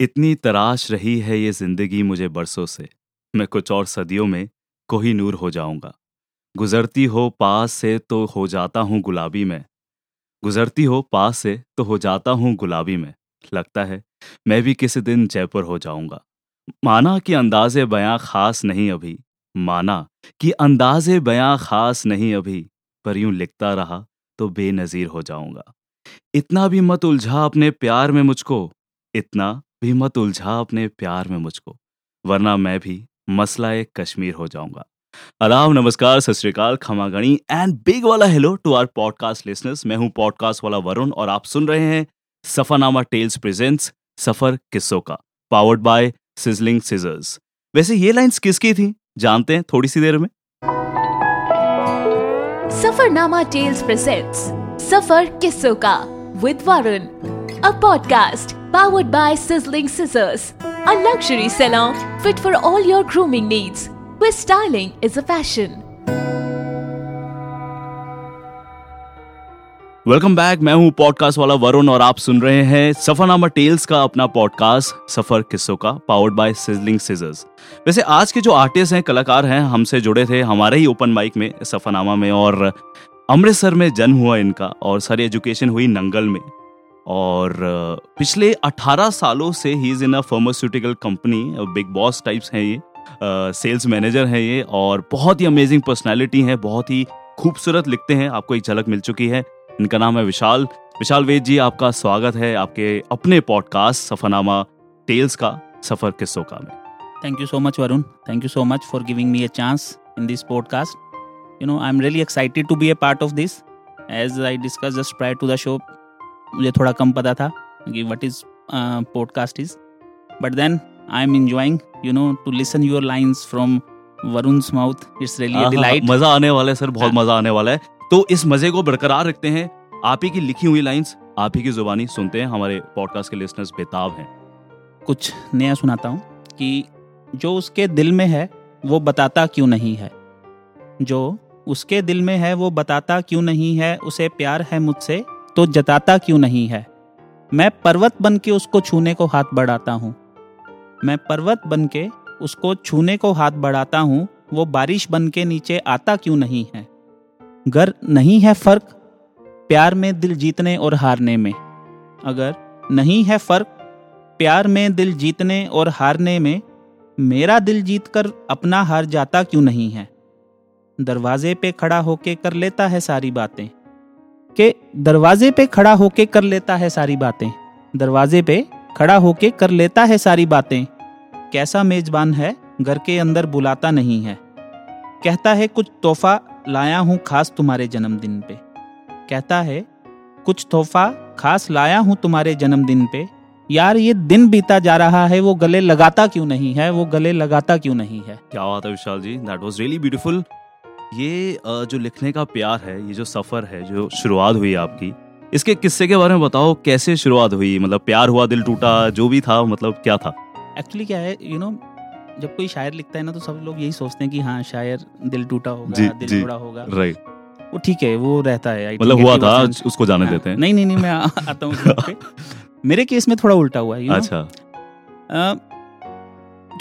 इतनी तराश रही है ये ज़िंदगी मुझे बरसों से। मैं कुछ और सदियों में कोही नूर हो जाऊँगा। गुजरती हो पास से तो हो जाता हूँ गुलाबी में। गुजरती हो पास से तो हो जाता हूँ गुलाबी में। लगता है मैं भी किसी दिन जयपुर हो जाऊँगा। माना कि अंदाजे बयां खास नहीं अभी। माना कि अंदाजे बयां खास नहीं अभी। पर यूँ लिखता रहा तो बेनजीर हो जाऊँगा। इतना भी मत उलझा अपने प्यार में मुझको। इतना भी मत उलझा अपने प्यार में मुझको, वरना मैं भी मसला एक कश्मीर हो जाऊँगा। आदाब नमस्कार, सत श्रीकाल, खमागणी एंड बिग वाला hello to our podcast listeners मैं हूँ पॉडकास्ट वाला वरुण और आप सुन रहे हैं सफरनामा टेल्स प्रेजेंट्स सफ़र किस्सों का पावर्ड बाय सिजलिंग सीजर्स वैसे ये लाइंस किसकी थी? जानते हैं थोड़ी सी देर में? सफरनामा टेल्स प्रेजेंट्स सफ़र किस्सों का with Varun. A podcast powered by Sizzling Scissors, a luxury salon fit for all your grooming needs, where styling is a passion. Welcome back मैं हूँ पॉडकास्ट वाला वरुण और आप सुन रहे हैं सफरनामा टेल्स का अपना पॉडकास्ट सफ़र किस्सों का पावर्ड बाय सिजलिंग सीजर्स वैसे आज के जो आर्टिस्ट हैं कलाकार हैं हमसे जुड़े थे हमारे ही ओपन माइक में सफरनामा में और अमृतसर में जन्म हुआ इनका और सारी एजुकेशन हुई नंगल में। और पिछले 18 सालों से he is in a pharmaceutical company big boss types हैं ये सेल्स मैनेजर हैं ये और बहुत ही अमेजिंग पर्सनालिटी हैं, बहुत ही खूबसूरत लिखते हैं, आपको एक झलक मिल चुकी है। इनका नाम है विशाल। विशाल वेद जी, आपका स्वागत है आपके अपने पॉडकास्ट सफरनामा टेल्स का, सफ़र किस्सों का में। Thank you so much Varun thank you so much for giving me a chance in this podcast you know I am really excited to be a part of this as I discuss just prior to the show मुझे थोड़ा कम पता था कि what is podcast is but then I am enjoying you know to listen your lines from Varun mouth it's really delight मज़ा आने वाला है सर बहुत हाँ। मज़ा आने वाला है। तो इस मज़े को बरकरार रखते हैं। आप ही की लिखी हुई लाइंस आप ही की जुबानी सुनते हैं। हमारे पॉडकास्ट के लिसनर्स बेताब हैं। कुछ नया सुनाता हूँ कि जो उसके दिल में है वो बताता क्यों नहीं है। जो उसके दिल में है वो बताता क्यों नहीं है उसे प्यार है मुझसे तो जताता क्यों नहीं है? मैं पर्वत बन के उसको छूने को हाथ बढ़ाता हूँ। मैं पर्वत बन के उसको छूने को हाथ बढ़ाता हूँ, वो बारिश बन के नीचे आता क्यों नहीं है? अगर नहीं है फ़र्क? प्यार में दिल जीतने और हारने में। अगर नहीं है फ़र्क, प्यार में दिल जीतने और हारने में, मेरा दिल जीतकर अपना हार जाता क्यों नहीं है? दरवाजे पे खड़ा होके कर लेता है सारी बातें। के दरवाजे पे खड़ा होके कर लेता है सारी बातें। दरवाजे पे खड़ा होके कर लेता है सारी बातें। कैसा मेजबान है, घर के अंदर बुलाता नहीं है। कहता है, कुछ तोहफा लाया हूँ खास तुम्हारे जन्मदिन पे। कहता है, कुछ तोहफा खास लाया हूँ तुम्हारे जन्मदिन पे। यार, ये दिन बीता जा रहा है, वो गले लगाता क्यों नहीं है, वो गले लगाता क्यों नहीं है? क्या बात है Vishal ji that was really beautiful ये जो लिखने का प्यार है ये जो सफ़र है जो शुरुआत हुई आपकी इसके किस्से के बारे में बताओ कैसे शुरुआत हुई? मतलब प्यार हुआ दिल टूटा जो भी था मतलब क्या था? एक्चुअली क्या है यू you नो know, जब कोई शायर लिखता है ना तो सब लोग यही सोचते हैं कि हाँ शायर दिल टूटा होगा दिल टूटा होगा। राइट वो ठीक है वो रहता है मतलब हुआ था उसको जाने हाँ, देते हैं। नहीं नहीं नहीं मैं आता हूँ मेरे केस में थोड़ा उल्टा हुआ है अच्छा।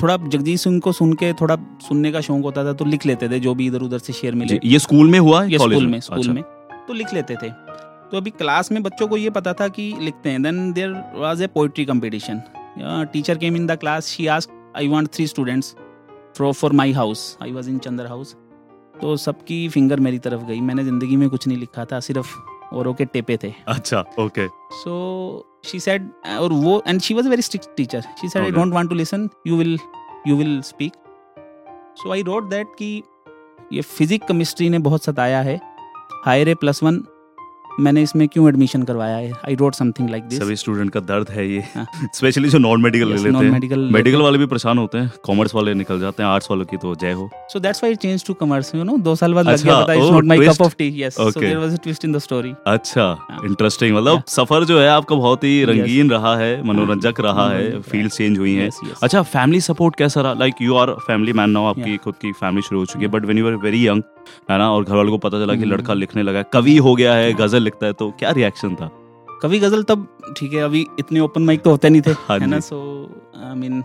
थोड़ा जगजीत सिंह को सुन के थोड़ा सुनने का शौक होता था तो लिख लेते थे जो भी इधर उधर से शेयर मिले। ये स्कूल में हुआ ये स्कूल में? स्कूल अच्छा। में। तो लिख लेते थे। तो अभी क्लास में बच्चों को ये पता था कि लिखते हैं। Then there was a poetry competition teacher came in the class she ask I want three students from for my house I was in Chandra house तो सबकी फिंगर मेरी तरफ़ गई। मैंने ज़िंदगी में कुछ नहीं लिखा था सिर्फ़ औरों के टेपे थे। अच्छा ओके सो शी सेड और वो and she was very strict teacher she said I don't want to listen you will you will speak so I wrote that कि ये फिजिक केमिस्ट्री ने बहुत सताया है। हायर प्लस वन मैंने इसमें क्यों एडमिशन करवाया? है I wrote something like this सभी स्टूडेंट का दर्द है ये। स्पेशली हाँ। जो नॉन मेडिकल ले लेते हैं। मेडिकल मेडिकल वाले भी परेशान होते हैं। कॉमर्स वाले निकल जाते हैं। आर्ट्स वालों की तो जय हो। So that's why change to commerce you know दो साल बाद लग गया पता it's not my cup of tea yes so there was a twist in the story अच्छा इंटरेस्टिंग हाँ। मतलब सफ़र जो है आपका बहुत ही रंगीन रहा है मनोरंजक रहा है फ़ील्ड चेंज हुई है। अच्छा फैमिली सपोर्ट कैसा रहा? Like you are family man now आपकी खुद की फैमिली शुरू हो चुकी है but when you are very young है ना? और घर वालों को पता चला कि हम्म। लड़का लिखने लगा कवि हो गया है गज़ल लिखता है तो क्या रिएक्शन था? कवि गज़ल तब ठीक है अभी इतने ओपन माइक तो होते नहीं थे हाँ है ना? So I mean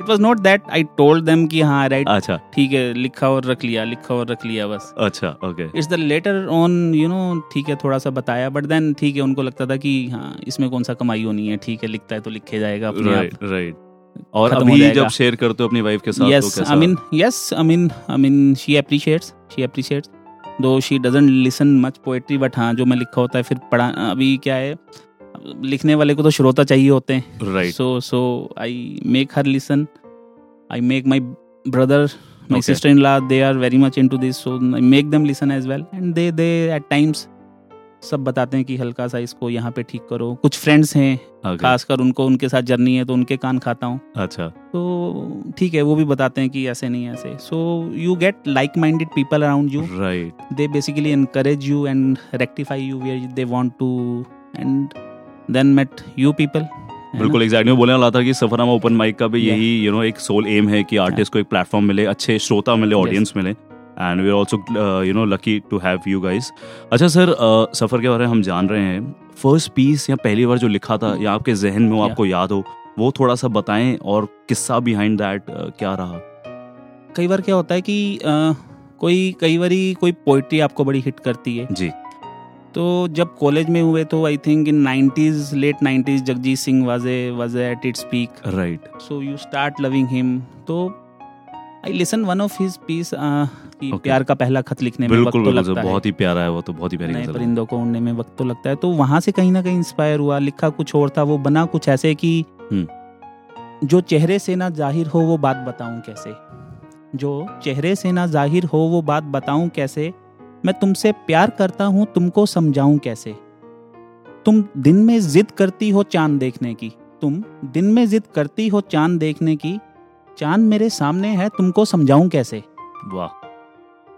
it was not that I told them कि हाँ राइट अच्छा। ठीक है लिखा और रख लिया लिखा और रख लिया बस। अच्छा okay it's the later on you know ठीक है थोड़ा सा बताया बट देन ठीक है उनको लगता था कि हाँ इसमें कौन सा कमाई होनी है ठीक है लिखता है तो लिखे जाएगा अपने राइट आप राइट और अभी जब शेयर करते हो अपनी वाइफ के साथ तो yes, तो कैसा? I mean, yes, I mean, I mean, she appreciates, she appreciates. Though she doesn't listen much poetry but हाँ जो मैं लिखा होता है फिर पढ़ा अभी क्या है लिखने वाले को तो श्रोता चाहिए होते हैं। Right so so I make her listen I make my brother my sister in law they are very much into this so I make them listen as well and they they at times सब बताते हैं कि हल्का सा इसको यहाँ पे ठीक करो। कुछ फ्रेंड्स हैं Okay. खासकर उनको उनके साथ जर्नी है तो उनके कान खाता हूँ। अच्छा। तो ठीक है वो भी बताते हैं कि ऐसे नहीं ऐसे। So you get like minded people around you right they basically encourage you and rectify you where they want to and then met you people बिल्कुल एग्जैक्टली मैं बोलने वाला था कि सफरनामा ओपन माइक का भी यही यू नो एक सोल एम है कि आर्टिस्ट को एक प्लेटफॉर्म मिले अच्छे श्रोता मिले ऑडियंस मिले। And we are also you know lucky to have you guys अच्छा सर सफ़र के बारे में हम जान रहे हैं। फ़र्स्ट पीस या पहली बार जो लिखा था या आपके जहन में हो आपको याद हो वो थोड़ा सा बताएँ और किस्सा बिहाइंड दैट क्या रहा? कई बार क्या होता है कि अ, कोई कई बारी कोई पोइट्री आपको बड़ी हिट करती है। जी। तो जब कॉलेज में हुए तो I think in 90s late 90s Jagjit Singh was was at its peak right so you start loving him तो I listen one of his piece कि Okay. प्यार का पहला खत लिखने में वक्त तो लगता है बहुत ही प्यारा है वो तो बहुत ही प्यारी गज़ल है। परिंदों को उड़ने में वक्त तो लगता है तो वहाँ से कहीं ना कहीं इंस्पायर हुआ लिखा कुछ और था वो बना कुछ ऐसे कि हम्म। जो चेहरे से ना ज़ाहिर हो वो बात बताऊँ कैसे जो चेहरे से ना ज़ाहिर हो वो बात बताऊँ कैसे मैं तुमसे प्यार करता हूँ तुमको समझाऊं कैसे तुम दिन में जिद करती हो चाँद देखने की तुम दिन में जिद करती हो चाँद देखने की चाँद मेरे सामने है तुमको समझाऊं कैसे? वाह।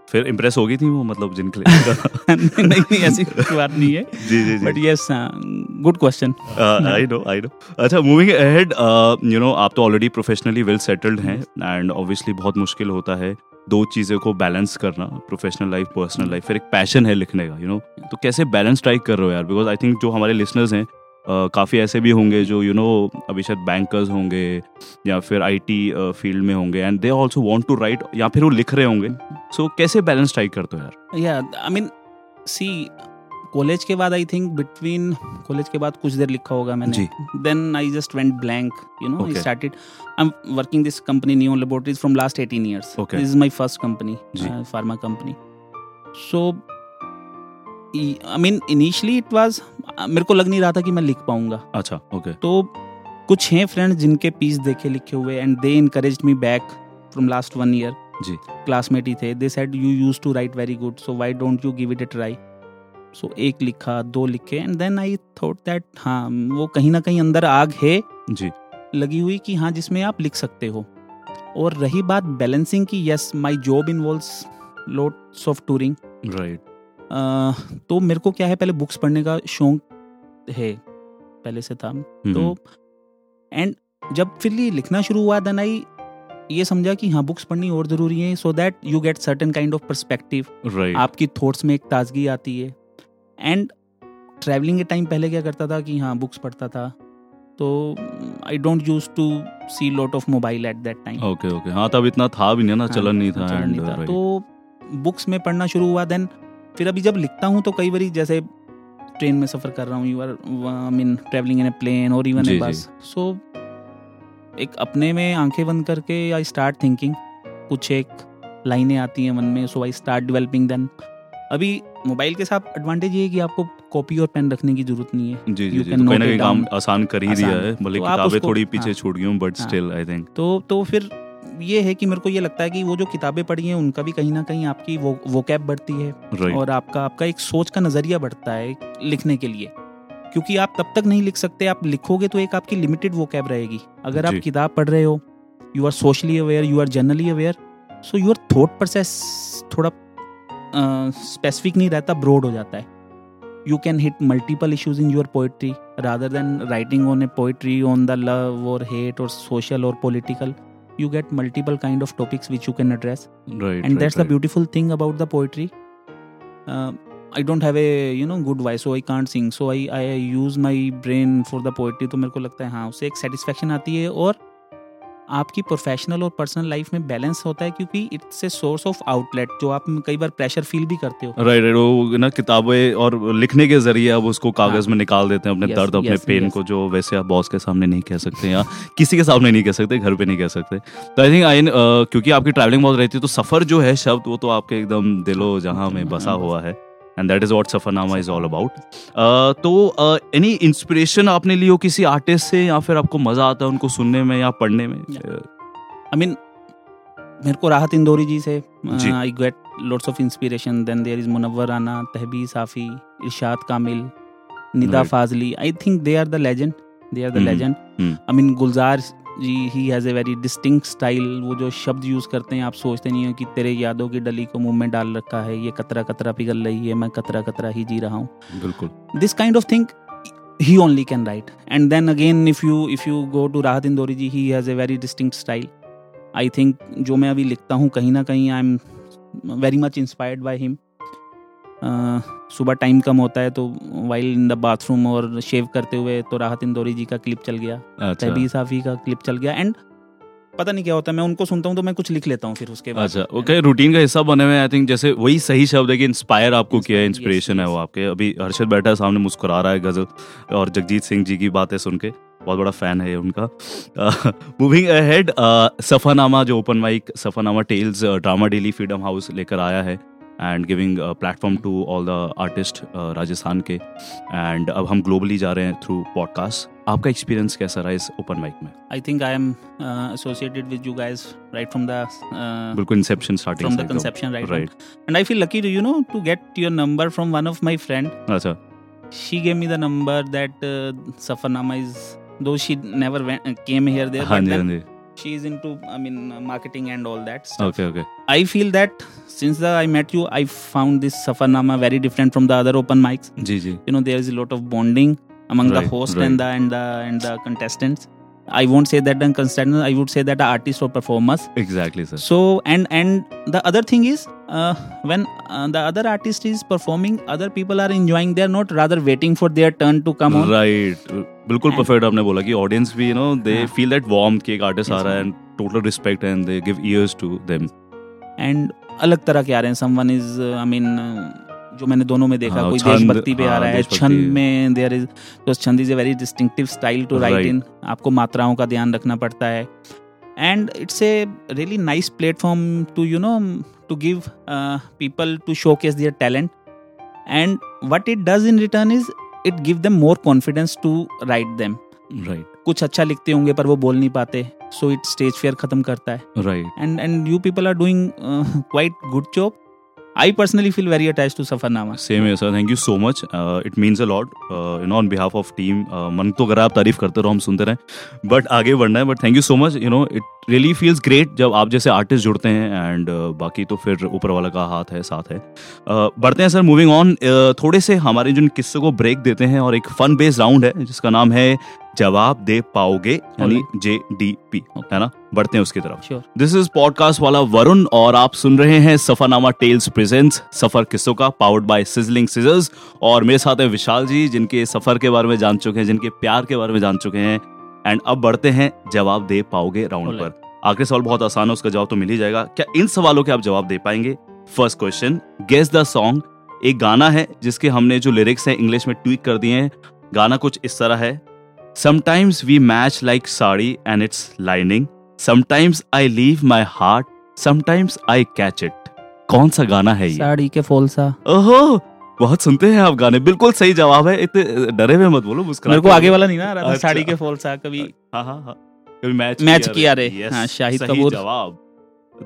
फिर इम्प्रेस हो गई थी वो मतलब जिनके लिए। नहीं नहीं ऐसी बात नहीं है। जी जी जी। But yes good question I know I know अच्छा मूविंग अहेड यू नो आप तो ऑलरेडी प्रोफेशनली वेल सेटल्ड हैं एंड ऑब्वियसली बहुत मुश्किल होता है दो चीज़ों को बैलेंस करना प्रोफेशनल लाइफ पर्सनल लाइफ फिर एक पैशन है लिखने का यू you नो know? तो कैसे बैलेंस स्ट्राइक कर रहे हो यार? बिकॉज़ आई थिंक जो हमारे लिसनर्स हैं काफ़ी ऐसे भी होंगे जो यू नो अभी शायद बैंकर्स होंगे या फिर आईटी फ़ील्ड में होंगे and they also want to write या फिर वो लिख रहे होंगे। सो कैसे बैलेंस स्ट्राइक करते हो यार? या आई मीन सी कॉलेज के बाद आई थिंक बिटवीन कॉलेज के बाद कुछ देर लिखा होगा मैंने। Then I just went blank you know I started I am working this company new laboratories from last 18 years. Okay. this is my first company जी. uh, pharma company. So I mean initially it was मेरे को लग नहीं रहा था कि मैं लिख पाऊँगा। अच्छा ओके तो कुछ हैं फ्रेंड्स जिनके पीस देखे लिखे हुए and they encourage me back from last one year ji. Classmate ही थे. They said you use to write very good so why don't you give it a try so एक लिखा दो लिखे and then I thought that हाँ वो कहीं ना कहीं अंदर आग है। जी. लगी हुई कि हाँ जिसमें आप लिख सकते हो। और रही बात बैलेंसिंग की yes my job involves lots of touring right तो मेरे को क्या है पहले बुक्स पढ़ने का शौक है पहले से था। हम्म, तो एंड जब फिर ये लिखना शुरू हुआ देन आई ये समझा कि हाँ बुक्स पढ़नी और ज़रूरी है so that you get certain kind of perspective right आपकी थॉट्स में एक ताजगी आती है। एंड ट्रैवलिंग के टाइम पहले क्या करता था कि हाँ बुक्स पढ़ता था। तो I don't use to see lot of mobile at that time okay okay हाँ तब इतना था भी नहीं ना चलन नहीं था चलन नहीं था. तो बुक्स में पढ़ना शुरू हुआ देन फिर अभी जब लिखता हूँ तो कई बार जैसे ट्रेन में सफ़र कर रहा हूँ you are I mean travelling in a plane और इवन ए बस सो एक अपने में आँखें बंद करके आई स्टार्ट थिंकिंग कुछ एक लाइनें आती हैं मन में so I start developing then अभी मोबाइल के साथ एडवांटेज ये है कि आपको कॉपी और पेन रखने की ज़रूरत नहीं है. जी जी जी। तो कहीं ना कहीं काम आसान कर ही दिया है भले तो किताबें थोड़ी पीछे हाँ। छूट गई हूँ बट। स्टिल आई थिंक तो तो फिर ये है कि मेरे को ये लगता है कि वो जो किताबें पढ़ी हैं उनका भी कहीं ना कहीं आपकी वो वो कैब बढ़ती है। राइट और आपका आपका एक सोच का नज़रिया बढ़ता है लिखने के लिए। क्योंकि आप तब तक नहीं लिख सकते आप लिखोगे तो एक आपकी लिमिटेड वो कैब रहेगी। अगर आप किताब पढ़ रहे हो you are socially aware you are generally aware so your thought process थोड़ा स्पेसिफिक नहीं रहता ब्रॉड हो जाता है। You can hit multiple issues in your poetry rather than writing on a poetry on the love और hate और social और political you get multiple kind of topics which you can address right and right, that's right. the beautiful thing about the poetry uh, i don't have a you know good voice so i can't sing so i i use my brain for the poetry तो मेरे को लगता है हाँ उससे एक aati आती है और आपकी प्रोफेशनल और पर्सनल लाइफ में बैलेंस होता है क्योंकि it's a source of outlet जो आप कई बार प्रेशर फील भी करते हो राइट राइट वो ना किताबें और लिखने के ज़रिए अब उसको कागज़ हाँ। में निकाल देते हैं अपने Yes, दर्द अपने yes, पेन yes. को जो वैसे आप बॉस के सामने नहीं कह सकते या किसी के सामने नहीं कह सकते घर पे नहीं कह सकते तो आई थिंक आई क्योंकि आपकी ट्रैवलिंग बहुत रहती है तो सफ़र जो है शब्द वो तो आपके एकदम दिलो जहाँ में बसा हुआ है and that is what Safarnama is all about तो एनी इंस्पिरेशन आपने ली हो किसी आर्टिस्ट से या फिर आपको मज़ा आता है उनको सुनने में या पढ़ने में? आई मीन मेरे को राहत इंदौरी जी से I get lots of inspiration then there is Munawwar Rana तहबी Safi Irshad Kamil Nida Fazli I think they are the legend they are the legend. I mean Gulzar ji he has a very distinct style वो जो शब्द use करते हैं आप सोचते नहीं हो कि तेरे यादों की डली को मुँह में डाल रखा है ये कतरा कतरा पिघल रही है मैं कतरा कतरा ही जी रहा हूँ। बिल्कुल। This kind of thing he only can write and then again if you if you go to Rahat indori ji he has a very distinct style. I think जो मैं अभी लिखता हूँ कहीं ना कहीं I am very much inspired by him सुबह time कम होता है तो वाइल इन द बाथरूम और शेव करते हुए तो राहत इंदौरी जी का क्लिप चल गया अच्छा। तहबी साफी का क्लिप चल गया एंड पता नहीं क्या होता है मैं उनको सुनता हूँ तो मैं कुछ लिख लेता हूँ फिर उसके बाद। अच्छा ओके रूटीन का हिस्सा बने हुए आई थिंक जैसे वही सही शब्द है कि इंस्पायर आपको किया है इंस्पिरेशन है वो आपके। अभी हर्षद बैठा है सामने मुस्कुरा रहा है गज़ल और जगजीत सिंह जी की बातें सुन के बहुत बड़ा फ़ैन है उनका। मूविंग अहेड सफानामा जो open mic Safarnama tales drama daily freedom house लेकर आया है। And giving platform to all the artist Rajasthan के एंड अब हम ग्लोबली जा रहे हैं थ्रू पॉडकास्ट आपका एक्सपीरियंस कैसा रहा इस ओपन माइक में I think I am associated with you guys right from the बिल्कुल inception starting from the conception right, right and i feel lucky to you know to get your number from one of my friend अच्छा she gave me the number that uh, safarnama is though she never went, uh, came here there हाँ but जी हाँ then she's into i mean marketing and all that stuff. okay okay. I feel that since the, i met you i found this safarnama very different from the other open mics. Ji you know there is a lot of bonding among right, the host right. and the and the and the contestants. I won't say that the contestants i would say that the artists or performers. Exactly sir. So and and the other thing is uh, when uh, the other artist is performing other people are enjoying. They are not rather waiting for their turn to come on. Right. बिल्कुल perfect आपने बोला कि audience भी you know they. Feel that warm कि एक artist आ रहा है and total respect and they give ears to them and अलग तरह के आ रहे हैं। समवन इज़ आई मीन जो मैंने दोनों में देखा हाँ, कोई देशभक्ति पे आ हाँ, रहा है। छंद में देयर इज़ तो chhand is a very distinctive style to write in आपको मात्राओं का ध्यान रखना पड़ता है। And it's a really nice platform to you know to give people to showcase their talent and what it does in return is it give them more confidence to write them right कुछ अच्छा लिखते होंगे पर वो बोल नहीं पाते so it stage fair खत्म करता है। Right and and you people are doing quite good good job. I personally feel very attached to safarnama same है sir thank you so much it means a lot you know on behalf of team मन तो करा आप तारीफ़ करते रहो हम सुनते रहें। बट आगे बढ़ना है but thank you so much you know it really feels great जब आप जैसे आर्टिस्ट जुड़ते हैं एंड बाकी तो फिर ऊपर वाला का हाथ है साथ है। Uh, बढ़ते हैं सर मूविंग ऑन थोड़े से हमारे जिन किस्से को ब्रेक देते हैं और एक फन बेस्ड राउंड है जिसका नाम है जवाब दे पाओगे यानी जे डी पी है ना? बढ़ते हैं उसकी तरफ़। दिस इज़ पॉडकास्ट वाला वरुण और आप सुन रहे हैं सफरनामा टेल्स प्रेजेंट्स सफ़र किस्सों का पावर्ड बाय सिजलिंग सीजर्स और मेरे साथ है विशाल जी जिनके सफ़र के बारे में जान चुके हैं जिनके प्यार के बारे में जान चुके हैं। एंड अब बढ़ते हैं जवाब दे पाओगे राउंड पर। आखिरी सवाल बहुत आसान है उसका जवाब तो मिल ही जाएगा। क्या इन सवालों के आप जवाब दे पाएँगे? First question guess the song एक गाना है जिसके हमने जो लिरिक्स हैं इंग्लिश में ट्वीट कर दिए हैं। गाना कुछ इस तरह है। Sometimes we match like sari and its lining sometimes I leave my heart sometimes I catch it कौन सा गाना है ये? साड़ी के फोलसा ओहो बहुत सुनते हैं आप गाने बिल्कुल सही जवाब है इतने डरे हुए मत बोलो मुस्कुरा मेरे को आगे वाला नहीं ना आ रहा था अच्छा। साड़ी के फोलसा कभी हाँ हाँ हाँ कभी मैच मैच किया रे। हाँ, शाहिद कपूर। जवाब।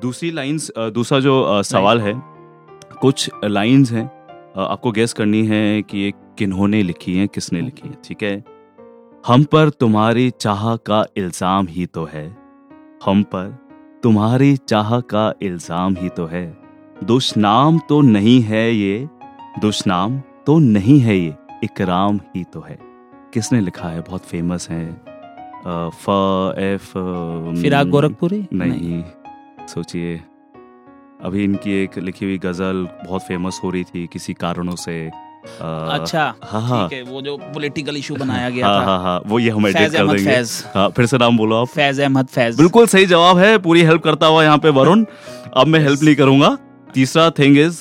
दूसरी लाइंस दूसरा जो सवाल है कुछ लाइंस हैं आपको गेस करनी है कि ये किन्होंने लिखी है किसने लिखी है ठीक है? हम पर तुम्हारी चाह का इल्ज़ाम ही तो है। हम पर तुम्हारी चाह का इल्ज़ाम ही तो है। दुष्नाम तो नहीं है ये दुष्नाम तो नहीं है ये इकराम ही तो है। किसने लिखा है? बहुत फ़ेमस है। अ, फ एफ़ फिराक गोरखपुरी? नहीं। सोचिए। अभी इनकी एक लिखी हुई गज़ल बहुत फ़ेमस हो रही थी किसी कारणों से। अच्छा हाँ हाँ। वो जो पॉलिटिकल इशू बनाया गया हाँ हाँ हाँ वो ये हम एडिट कर देंगे। फैज। हाँ फिर से नाम बोलो आप। फैज अहमद फैज। बिल्कुल सही जवाब है पूरी हेल्प करता हुआ यहाँ पे वरुण। अब मैं हेल्प नहीं करूँगा। तीसरा थिंग इज़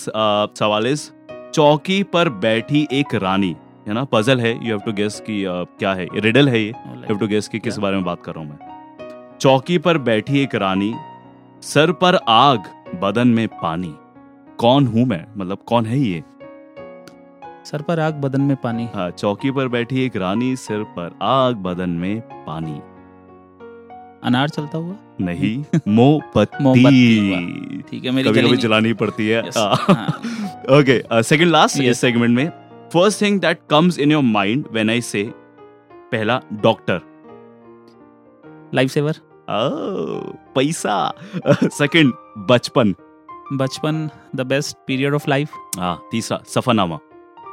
सवाल इज़ चौकी पर बैठी एक रानी है ना? पजल है यू हैव टू गेस कि क्या है? रिडल है ये। यू हैव टू गेस कि किस बारे में बात कर रहा हूँ मैं। चौकी पर बैठी एक रानी सर पर आग बदन में पानी। कौन हूँ मैं? मतलब कौन है ये? सर पर आग बदन में पानी। हाँ चौकी पर बैठी एक रानी सिर पर आग बदन में पानी। अनार चलता हुआ? नहीं मोमबत्ती। ठीक है मेरी कभी कभी जलानी पड़ती। हाँ। ओके सेकंड लास्ट इस सेगमेंट में first thing that comes in your mind when I say पहला डॉक्टर लाइफ सेवर पैसा। सेकंड बचपन. बचपन the best period of life हाँ तीसरा सफरनामा.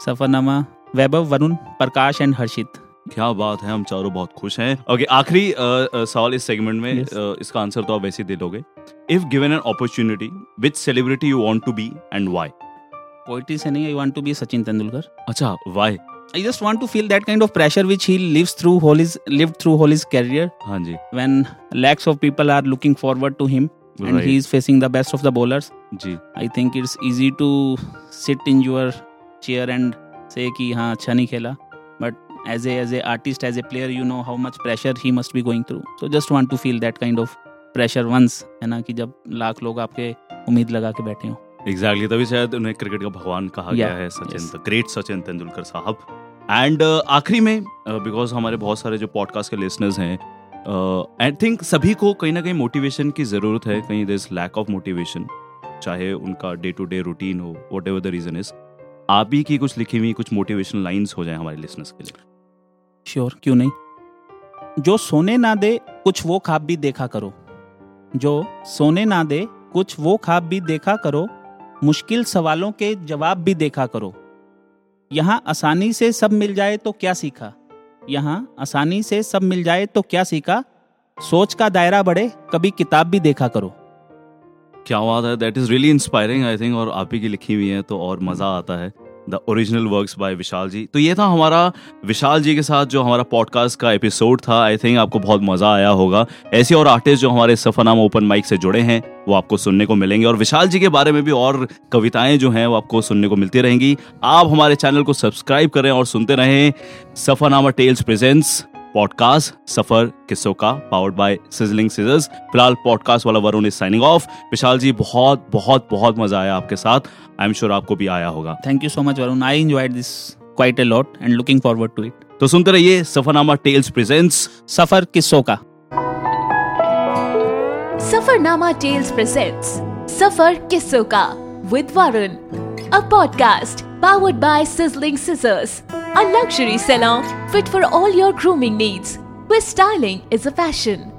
सफरनामा वैभव वरुण प्रकाश एंड हर्षित क्या बात है हम चारों बहुत खुश हैं ओके आखिरी अ, अ, सवाल इस सेगमेंट में Yes. अ, इसका आंसर तो आप वैसे ही दे दोगे if given an opportunity which celebrity you want to be and why poetry से नहीं I want to be Sachin Tendulkar अच्छा why I just want to feel that kind of pressure which he lives through whole his lived through whole his career हाँ जी lakhs of people are looking forward to him and Right. he is facing the best of the bowlers. Ji I think it's easy to sit in your chair and say कि हाँ अच्छा नहीं खेला। But as a as a artist as a player you know how much pressure he must be going through. So just want to feel that kind of pressure once है ना कि जब लाख लोग आपके उम्मीद लगा के बैठे हो। एग्जैक्टली तभी शायद उन्हें क्रिकेट का भगवान कहा Yeah, गया है सचिन. ग्रेट सचिन तेंदुलकर साहब। एंड आखिरी में बिकॉज़ हमारे बहुत सारे जो पॉडकास्ट के लिसनर्स हैं आई थिंक सभी को कहीं ना कहीं मोटिवेशन की ज़रूरत है कहीं दिस लैक ऑफ़ मोटिवेशन चाहे उनका डे टू डे रूटीन हो whatever the reason is आप ही की कुछ लिखी हुई कुछ मोटिवेशनल लाइंस हो जाए हमारे लिसनर्स के लिए। श्योर क्यों नहीं? जो सोने ना दे कुछ वो ख्वाब भी देखा करो। जो सोने ना दे कुछ वो ख्वाब भी देखा करो। मुश्किल सवालों के जवाब भी देखा करो। यहाँ आसानी से सब मिल जाए तो क्या सीखा? यहाँ आसानी से सब मिल जाए तो क्या सीखा? सोच का दायरा बढ़े कभी किताब भी देखा करो। क्या बात है that is really inspiring I think और आप ही की लिखी हुई है तो और मज़ा आता है। The original work by Vishal ji. तो ये था हमारा विशाल जी के साथ जो हमारा पॉडकास्ट का एपिसोड था। आई थिंक आपको बहुत मज़ा आया होगा। ऐसे और आर्टिस्ट जो हमारे सफरनाम ओपन माइक से जुड़े हैं, वो आपको सुनने को मिलेंगे। और विशाल जी के बारे में भी और कविताएँ जो हैं, वो आपको सुनने को मिलती रहेंगी। आप हमारे चैनल को सब्सक्राइब करें और सुनते रहें। सफरनामा टेल्स प्रेजेंट्स पॉडकास्ट सफ़र किस्सों का पावर्ड बाय सिजलिंग सीजर्स फ़िलहाल पॉडकास्ट वाला Varun is signing off Vishal ji बहुत बहुत बहुत मज़ा आया आपके साथ. आई एम श्योर आपको भी आया होगा. Thank you so much Varun. I enjoyed this quite a lot and looking forward to it तो सुनते रहिए सफरनामा टेल्स प्रेजेंट्स सफ़र किस्सों का सफरनामा टेल्स प्रेजेंट्स सफ़र Kisso का with Varun, a podcast powered by Sizzling Scissors, a luxury salon fit for all your grooming needs, where styling is a fashion.